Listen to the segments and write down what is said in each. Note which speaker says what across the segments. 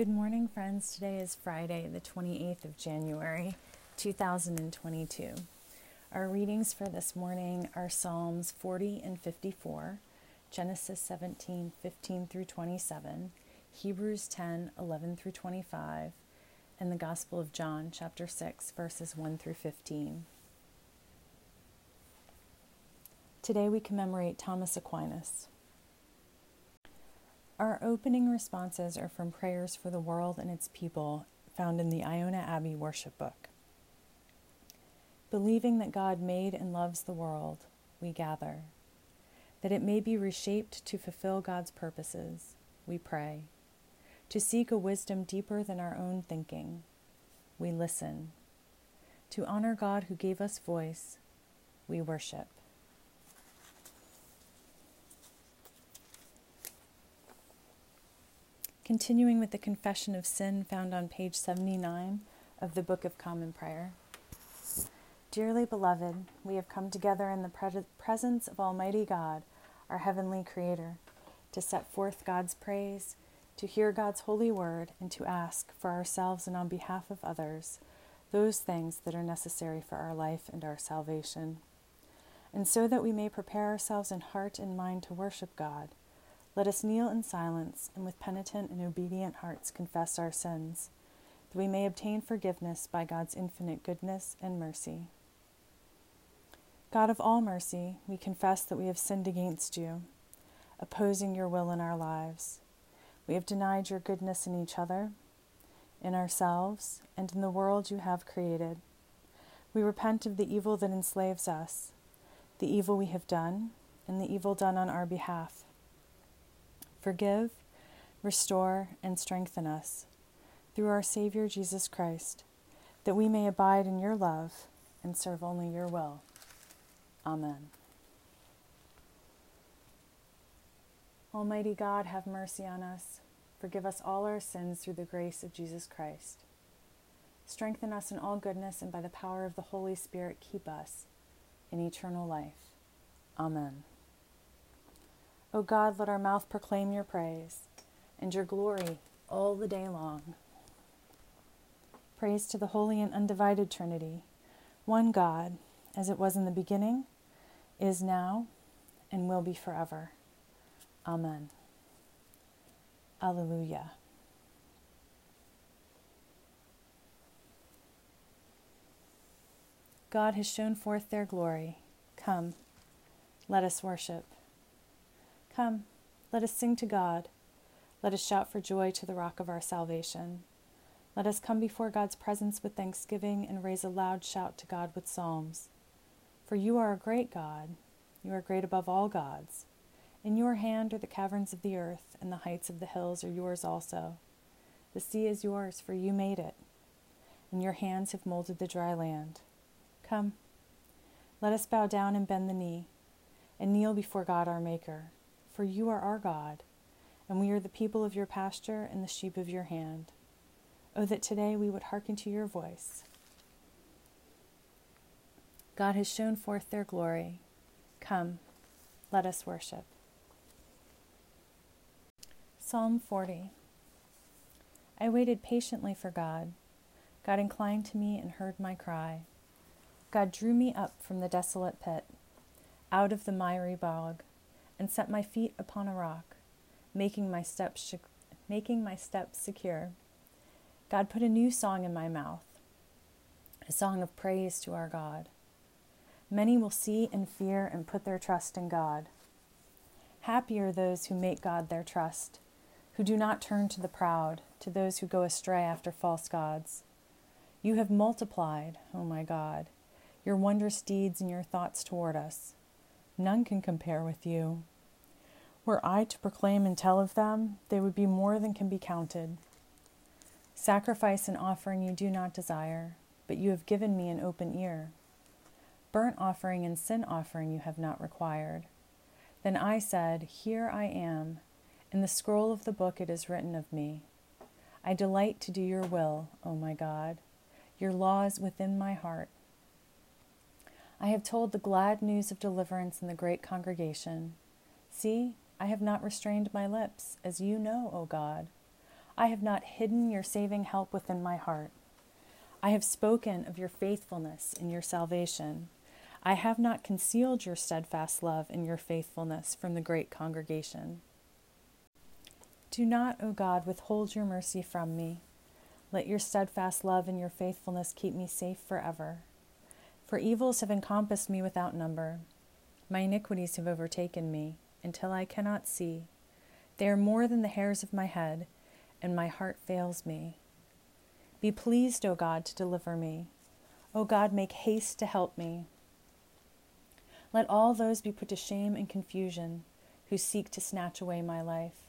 Speaker 1: Good morning, friends. Today is Friday, the 28th of January, 2022. Our readings for this morning are Psalms 40 and 54, Genesis 17, 15 through 27, Hebrews 10, 11 through 25, and the Gospel of John, chapter 6, verses 1 through 15. Today we commemorate Thomas Aquinas. Our opening responses are from prayers for the world and its people found in the Iona Abbey worship book. Believing that God made and loves the world, we gather. That it may be reshaped to fulfill God's purposes, we pray. To seek a wisdom deeper than our own thinking, we listen. To honor God who gave us voice, we worship. Continuing with the confession of sin found on page 79 of the Book of Common Prayer. Dearly beloved, we have come together in the pre- presence of Almighty God, our heavenly Creator, to set forth God's praise, to hear God's holy word, and to ask for ourselves and on behalf of others those things that are necessary for our life and our salvation. And so that we may prepare ourselves in heart and mind to worship God, let us kneel in silence and with penitent and obedient hearts confess our sins, that we may obtain forgiveness by God's infinite goodness and mercy. God of all mercy, we confess that we have sinned against you, opposing your will in our lives. We have denied your goodness in each other, in ourselves, and in the world you have created. We repent of the evil that enslaves us, the evil we have done, and the evil done on our behalf. Forgive, restore, and strengthen us through our Savior Jesus Christ, that we may abide in your love and serve only your will. Amen. Almighty God, have mercy on us. Forgive us all our sins through the grace of Jesus Christ. Strengthen us in all goodness, and by the power of the Holy Spirit, keep us in eternal life. Amen. O God, let our mouth proclaim your praise and your glory all the day long. Praise to the holy and undivided Trinity, one God, as it was in the beginning, is now, and will be forever. Amen. Alleluia. God has shown forth their glory. Come, let us worship. Come, let us sing to God. Let us shout for joy to the rock of our salvation. Let us come before God's presence with thanksgiving and raise a loud shout to God with psalms. For you are a great God. You are great above all gods. In your hand are the caverns of the earth, and the heights of the hills are yours also. The sea is yours, for you made it, and your hands have molded the dry land. Come, let us bow down and bend the knee, and kneel before God our Maker for you are our God, and we are the people of your pasture and the sheep of your hand. Oh, that today we would hearken to your voice. God has shown forth their glory. Come, let us worship. Psalm 40 I waited patiently for God. God inclined to me and heard my cry. God drew me up from the desolate pit, out of the miry bog and set my feet upon a rock, making my steps making my steps secure. God put a new song in my mouth, a song of praise to our God. Many will see and fear and put their trust in God. Happy are those who make God their trust, who do not turn to the proud, to those who go astray after false gods. You have multiplied, O oh my God, your wondrous deeds and your thoughts toward us. None can compare with you. Were I to proclaim and tell of them, they would be more than can be counted. Sacrifice and offering you do not desire, but you have given me an open ear. Burnt offering and sin offering you have not required. Then I said, Here I am. In the scroll of the book it is written of me. I delight to do your will, O my God. Your law is within my heart. I have told the glad news of deliverance in the great congregation. See, I have not restrained my lips, as you know, O God. I have not hidden your saving help within my heart. I have spoken of your faithfulness and your salvation. I have not concealed your steadfast love and your faithfulness from the great congregation. Do not, O God, withhold your mercy from me. Let your steadfast love and your faithfulness keep me safe forever. For evils have encompassed me without number. My iniquities have overtaken me until I cannot see. They are more than the hairs of my head, and my heart fails me. Be pleased, O God, to deliver me. O God, make haste to help me. Let all those be put to shame and confusion who seek to snatch away my life.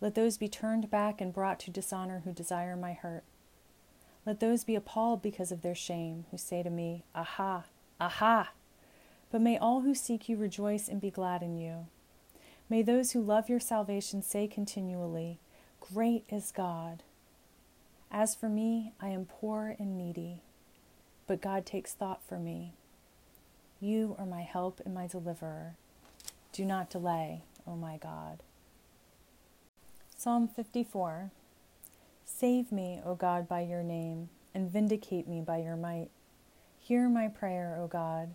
Speaker 1: Let those be turned back and brought to dishonor who desire my hurt. Let those be appalled because of their shame who say to me, Aha, aha! But may all who seek you rejoice and be glad in you. May those who love your salvation say continually, Great is God. As for me, I am poor and needy, but God takes thought for me. You are my help and my deliverer. Do not delay, O my God. Psalm 54 Save me, O God, by your name, and vindicate me by your might. Hear my prayer, O God.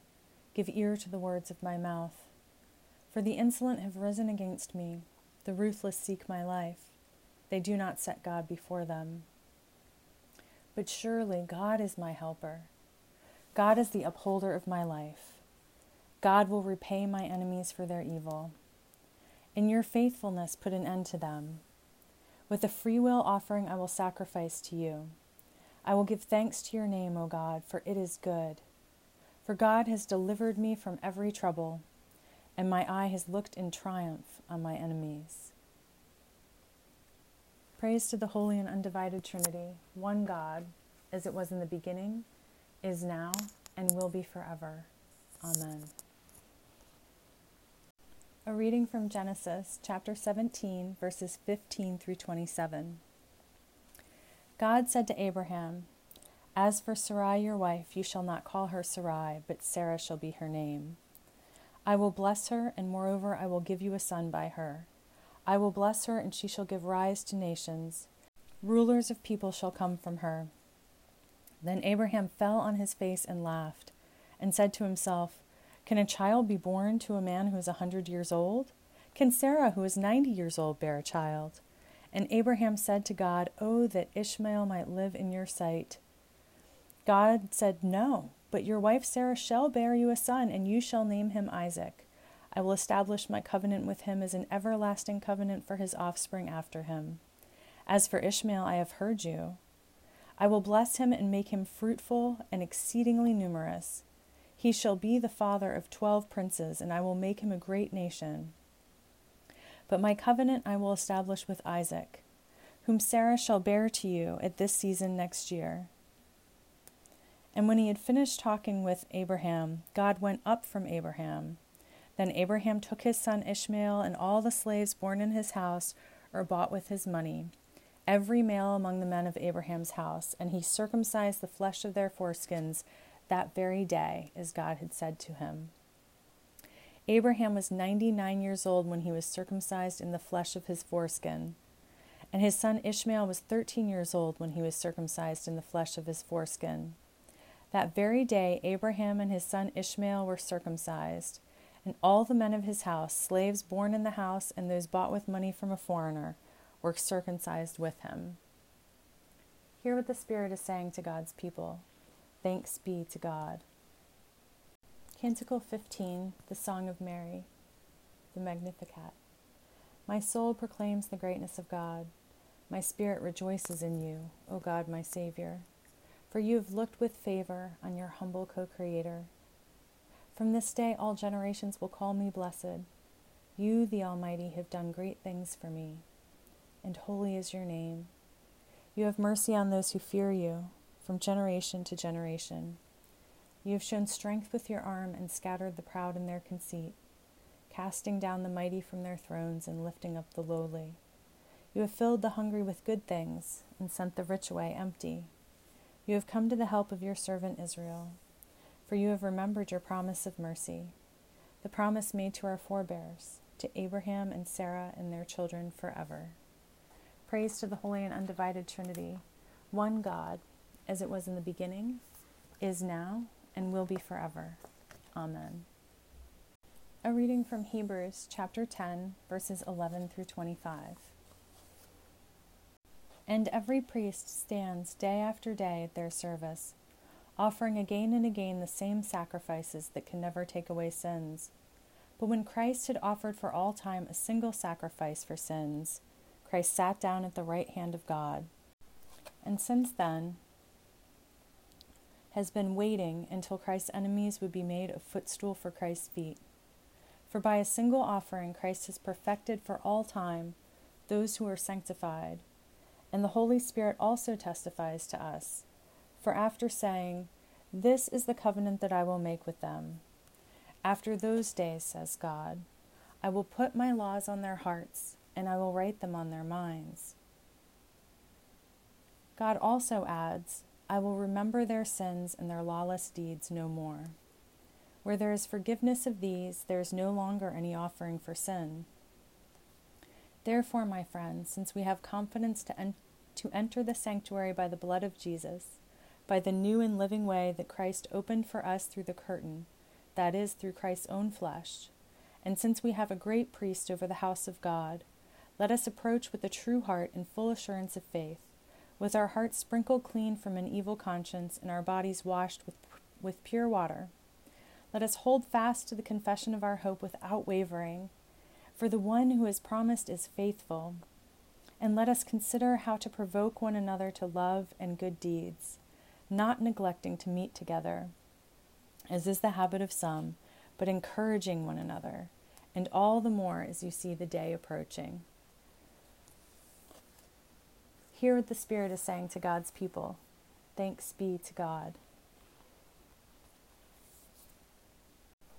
Speaker 1: Give ear to the words of my mouth. For the insolent have risen against me, the ruthless seek my life. They do not set God before them. But surely God is my helper. God is the upholder of my life. God will repay my enemies for their evil. In your faithfulness, put an end to them. With a freewill offering, I will sacrifice to you. I will give thanks to your name, O God, for it is good. For God has delivered me from every trouble, and my eye has looked in triumph on my enemies. Praise to the Holy and Undivided Trinity, one God, as it was in the beginning, is now, and will be forever. Amen. A reading from Genesis chapter 17, verses 15 through 27. God said to Abraham, As for Sarai your wife, you shall not call her Sarai, but Sarah shall be her name. I will bless her, and moreover I will give you a son by her. I will bless her, and she shall give rise to nations. Rulers of people shall come from her. Then Abraham fell on his face and laughed, and said to himself, can a child be born to a man who is a hundred years old? Can Sarah, who is ninety years old, bear a child? And Abraham said to God, Oh, that Ishmael might live in your sight. God said, No, but your wife Sarah shall bear you a son, and you shall name him Isaac. I will establish my covenant with him as an everlasting covenant for his offspring after him. As for Ishmael, I have heard you. I will bless him and make him fruitful and exceedingly numerous. He shall be the father of twelve princes, and I will make him a great nation. But my covenant I will establish with Isaac, whom Sarah shall bear to you at this season next year. And when he had finished talking with Abraham, God went up from Abraham. Then Abraham took his son Ishmael and all the slaves born in his house or bought with his money, every male among the men of Abraham's house, and he circumcised the flesh of their foreskins that very day, as God had said to him. Abraham was 99 years old when he was circumcised in the flesh of his foreskin, and his son Ishmael was 13 years old when he was circumcised in the flesh of his foreskin. That very day, Abraham and his son Ishmael were circumcised, and all the men of his house, slaves born in the house and those bought with money from a foreigner, were circumcised with him. Hear what the Spirit is saying to God's people. Thanks be to God. Canticle 15, the Song of Mary, the Magnificat. My soul proclaims the greatness of God. My spirit rejoices in you, O God, my Savior, for you have looked with favor on your humble co creator. From this day, all generations will call me blessed. You, the Almighty, have done great things for me, and holy is your name. You have mercy on those who fear you from generation to generation. You have shown strength with your arm and scattered the proud in their conceit, casting down the mighty from their thrones and lifting up the lowly. You have filled the hungry with good things and sent the rich away empty. You have come to the help of your servant Israel, for you have remembered your promise of mercy, the promise made to our forebears, to Abraham and Sarah and their children forever. praise to the Holy and Undivided Trinity, one God, as it was in the beginning, is now, and will be forever. Amen. A reading from Hebrews chapter 10, verses 11 through 25. And every priest stands day after day at their service, offering again and again the same sacrifices that can never take away sins. But when Christ had offered for all time a single sacrifice for sins, Christ sat down at the right hand of God. And since then, has been waiting until Christ's enemies would be made a footstool for Christ's feet. For by a single offering, Christ has perfected for all time those who are sanctified. And the Holy Spirit also testifies to us. For after saying, This is the covenant that I will make with them. After those days, says God, I will put my laws on their hearts, and I will write them on their minds. God also adds, I will remember their sins and their lawless deeds no more. Where there is forgiveness of these, there is no longer any offering for sin. Therefore, my friends, since we have confidence to, en- to enter the sanctuary by the blood of Jesus, by the new and living way that Christ opened for us through the curtain, that is, through Christ's own flesh, and since we have a great priest over the house of God, let us approach with a true heart and full assurance of faith, with our hearts sprinkled clean from an evil conscience and our bodies washed with, with pure water. Let us hold fast to the confession of our hope without wavering, for the one who has promised is faithful. And let us consider how to provoke one another to love and good deeds, not neglecting to meet together, as is the habit of some, but encouraging one another, and all the more as you see the day approaching. Hear what the Spirit is saying to God's people. Thanks be to God.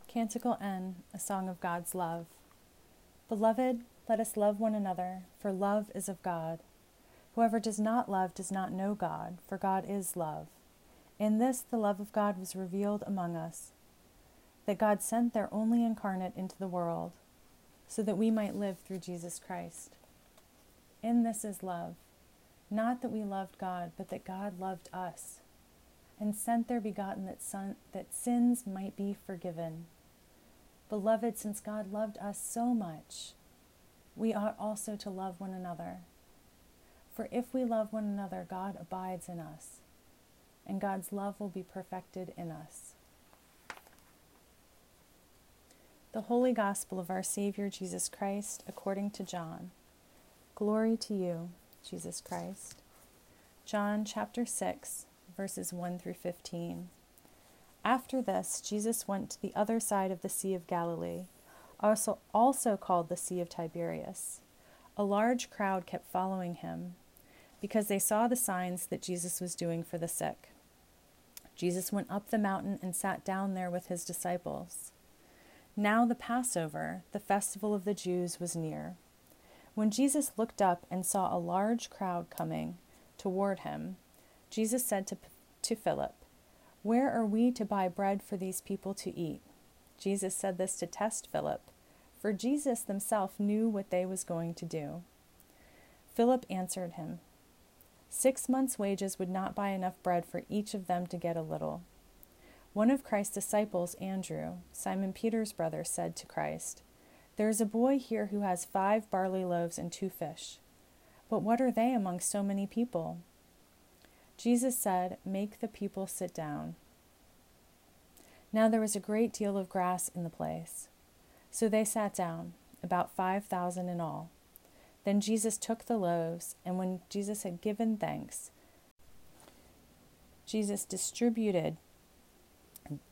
Speaker 1: Canticle N, a song of God's love. Beloved, let us love one another, for love is of God. Whoever does not love does not know God, for God is love. In this the love of God was revealed among us, that God sent their only incarnate into the world, so that we might live through Jesus Christ. In this is love, not that we loved God, but that God loved us, and sent their begotten that, son, that sins might be forgiven. Beloved, since God loved us so much, we ought also to love one another. For if we love one another, God abides in us, and God's love will be perfected in us. The Holy Gospel of our Savior Jesus Christ according to John. Glory to you, Jesus Christ. John chapter 6, verses 1 through 15. After this, Jesus went to the other side of the Sea of Galilee, also, also called the Sea of Tiberias. A large crowd kept following him because they saw the signs that Jesus was doing for the sick. Jesus went up the mountain and sat down there with his disciples. Now the Passover, the festival of the Jews, was near. When Jesus looked up and saw a large crowd coming toward him, Jesus said to, to Philip, where are we to buy bread for these people to eat? Jesus said this to test Philip, for Jesus himself knew what they was going to do. Philip answered him, Six months' wages would not buy enough bread for each of them to get a little. One of Christ's disciples, Andrew, Simon Peter's brother, said to Christ, There is a boy here who has five barley loaves and two fish. But what are they among so many people? Jesus said, Make the people sit down. Now there was a great deal of grass in the place. So they sat down, about five thousand in all. Then Jesus took the loaves, and when Jesus had given thanks, Jesus distributed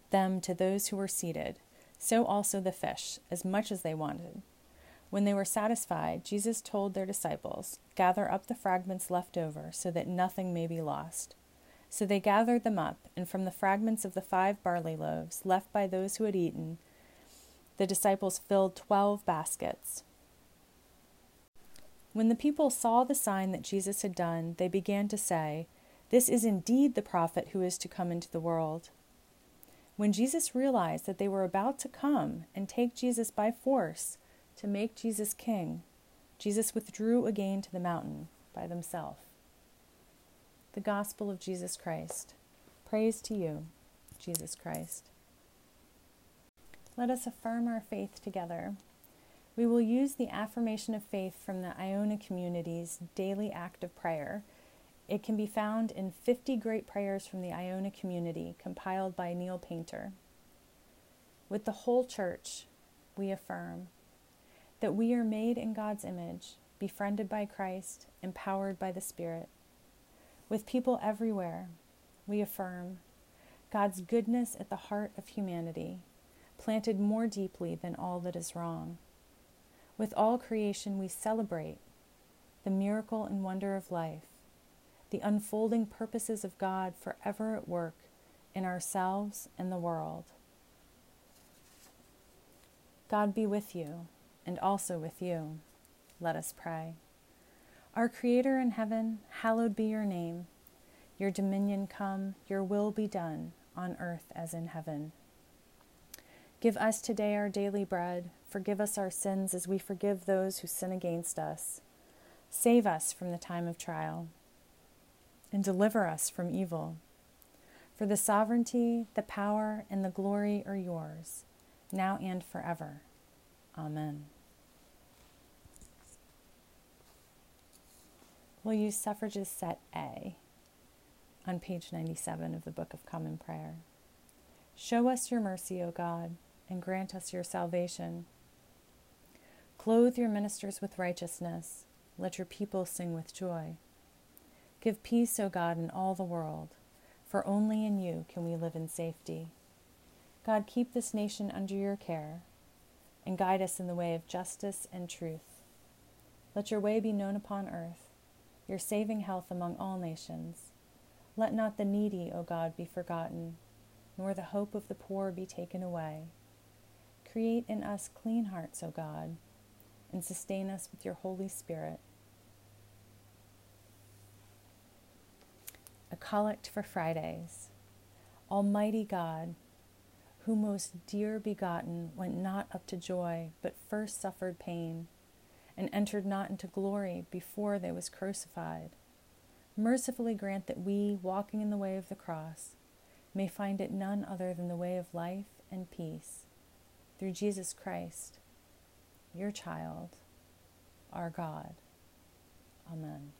Speaker 1: them to those who were seated, so also the fish, as much as they wanted. When they were satisfied, Jesus told their disciples, Gather up the fragments left over, so that nothing may be lost. So they gathered them up, and from the fragments of the five barley loaves left by those who had eaten, the disciples filled twelve baskets. When the people saw the sign that Jesus had done, they began to say, This is indeed the prophet who is to come into the world. When Jesus realized that they were about to come and take Jesus by force, to make Jesus king, Jesus withdrew again to the mountain. by themselves. The Gospel of Jesus Christ. Praise to you, Jesus Christ. Let us affirm our faith together. We will use the affirmation of faith from the Iona community's daily act of prayer. It can be found in 50 great prayers from the Iona community, compiled by Neil Paynter. With the whole church, we affirm that we are made in God's image, befriended by Christ, empowered by the Spirit. With people everywhere, we affirm God's goodness at the heart of humanity, planted more deeply than all that is wrong. With all creation, we celebrate the miracle and wonder of life, the unfolding purposes of God forever at work in ourselves and the world. God be with you and also with you. Let us pray. Our Creator in heaven, hallowed be your name. Your dominion come, your will be done, on earth as in heaven. Give us today our daily bread. Forgive us our sins as we forgive those who sin against us. Save us from the time of trial, and deliver us from evil. For the sovereignty, the power, and the glory are yours, now and forever. Amen. We'll use suffrages set A on page 97 of the Book of Common Prayer. Show us your mercy, O God, and grant us your salvation. Clothe your ministers with righteousness. Let your people sing with joy. Give peace, O God, in all the world, for only in you can we live in safety. God, keep this nation under your care and guide us in the way of justice and truth. Let your way be known upon earth, your saving health among all nations. Let not the needy, O God, be forgotten, nor the hope of the poor be taken away. Create in us clean hearts, O God, and sustain us with your Holy Spirit. A collect for Fridays. Almighty God, who most dear begotten went not up to joy, but first suffered pain, and entered not into glory before they was crucified. Mercifully grant that we, walking in the way of the cross, may find it none other than the way of life and peace. Through Jesus Christ, your child, our God. Amen.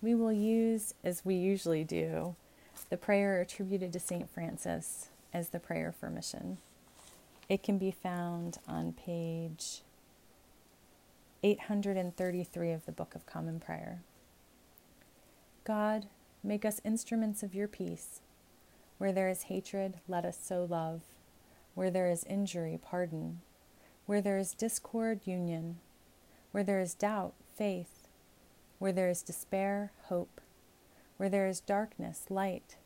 Speaker 1: We will use, as we usually do, the prayer attributed to St. Francis as the prayer for mission. It can be found on page 833 of the Book of Common Prayer. God, make us instruments of your peace. Where there is hatred, let us sow love. Where there is injury, pardon. Where there is discord, union. Where there is doubt, faith. Where there is despair, hope. Where there is darkness, light.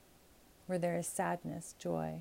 Speaker 1: Where there is sadness, joy.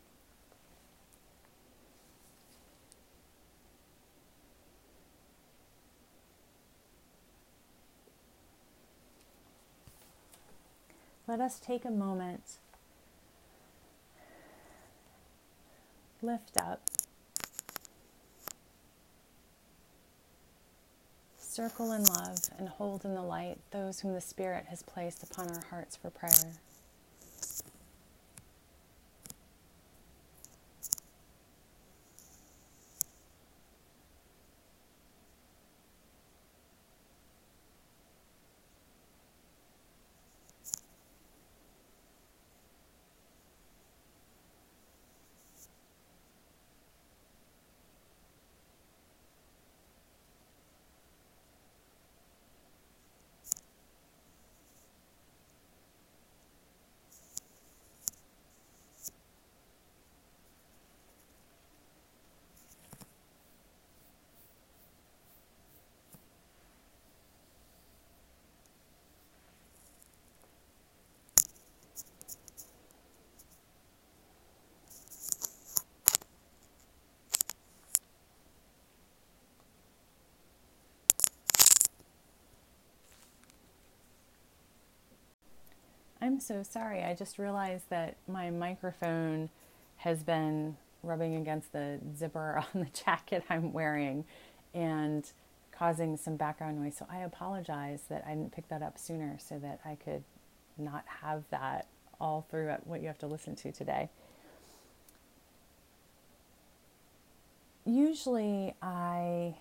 Speaker 1: Let us take a moment, lift up, circle in love, and hold in the light those whom the Spirit has placed upon our hearts for prayer. So sorry. I just realized that my microphone has been rubbing against the zipper on the jacket I'm wearing and causing some background noise. So I apologize that I didn't pick that up sooner so that I could not have that all through what you have to listen to today. Usually I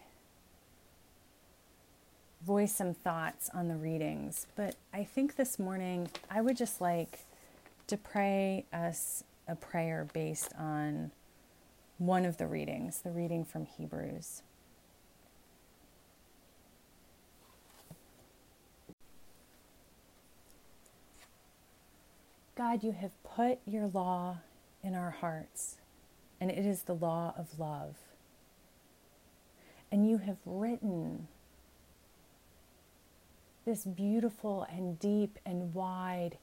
Speaker 1: voice some thoughts on the readings, but I think this morning I would just like to pray us a prayer based on one of the readings, the reading from Hebrews. God, you have put your law in our hearts, and it is the law of love. And you have written this beautiful and deep and wide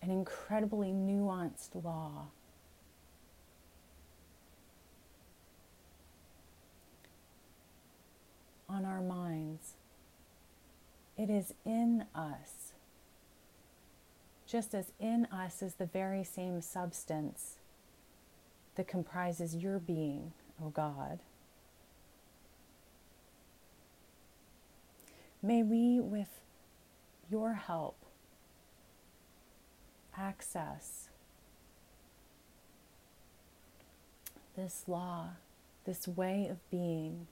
Speaker 1: and incredibly nuanced law. On our minds. It is in us. Just as in us is the very same substance that comprises your being, O oh God. May we, with your help, access this law, this way of being,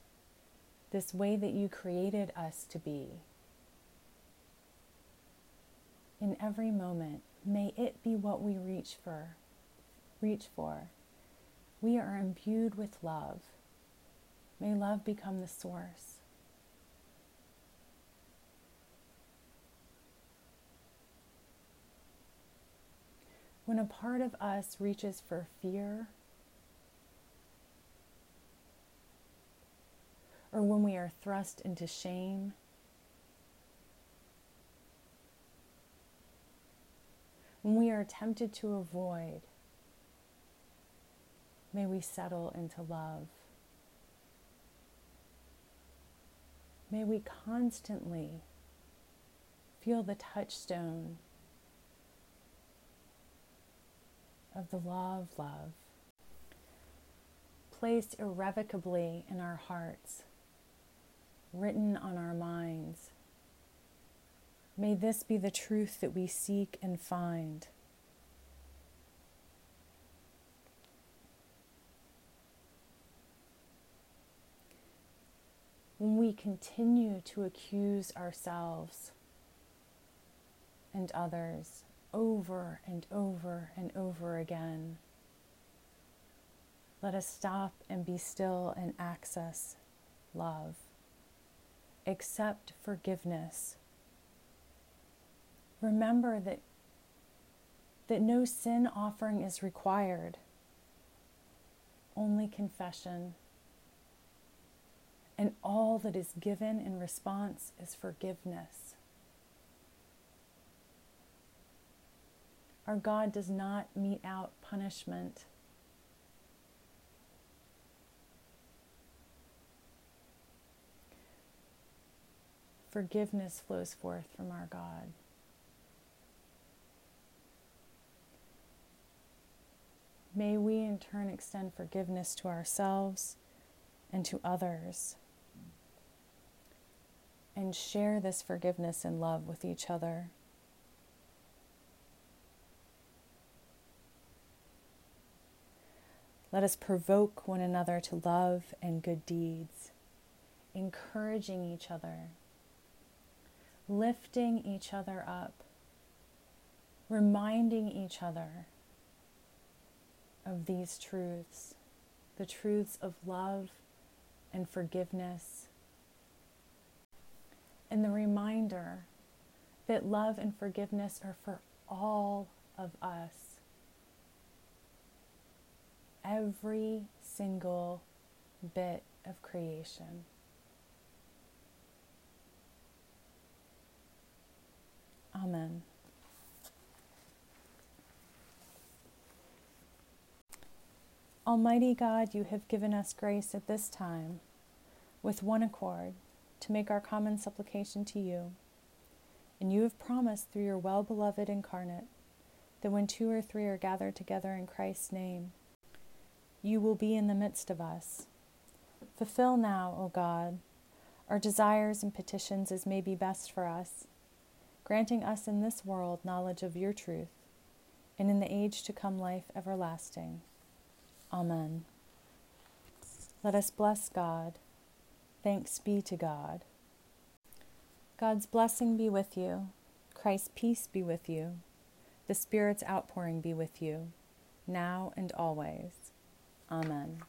Speaker 1: this way that you created us to be. In every moment, may it be what we reach for. Reach for. We are imbued with love. May love become the source. When a part of us reaches for fear, or when we are thrust into shame, when we are tempted to avoid, may we settle into love. May we constantly feel the touchstone of the law of love, placed irrevocably in our hearts, written on our minds. May this be the truth that we seek and find. When we continue to accuse ourselves and others over and over and over again. Let us stop and be still and access love. Accept forgiveness. Remember that, that no sin offering is required, only confession. And all that is given in response is forgiveness. Our God does not mete out punishment. Forgiveness flows forth from our God. May we in turn extend forgiveness to ourselves and to others and share this forgiveness and love with each other. Let us provoke one another to love and good deeds, encouraging each other, lifting each other up, reminding each other of these truths the truths of love and forgiveness, and the reminder that love and forgiveness are for all of us every single bit of creation. Amen. Almighty God, you have given us grace at this time, with one accord, to make our common supplication to you. And you have promised through your well beloved incarnate that when two or three are gathered together in Christ's name, you will be in the midst of us. Fulfill now, O God, our desires and petitions as may be best for us, granting us in this world knowledge of your truth, and in the age to come life everlasting. Amen. Let us bless God. Thanks be to God. God's blessing be with you. Christ's peace be with you. The Spirit's outpouring be with you, now and always. Amen.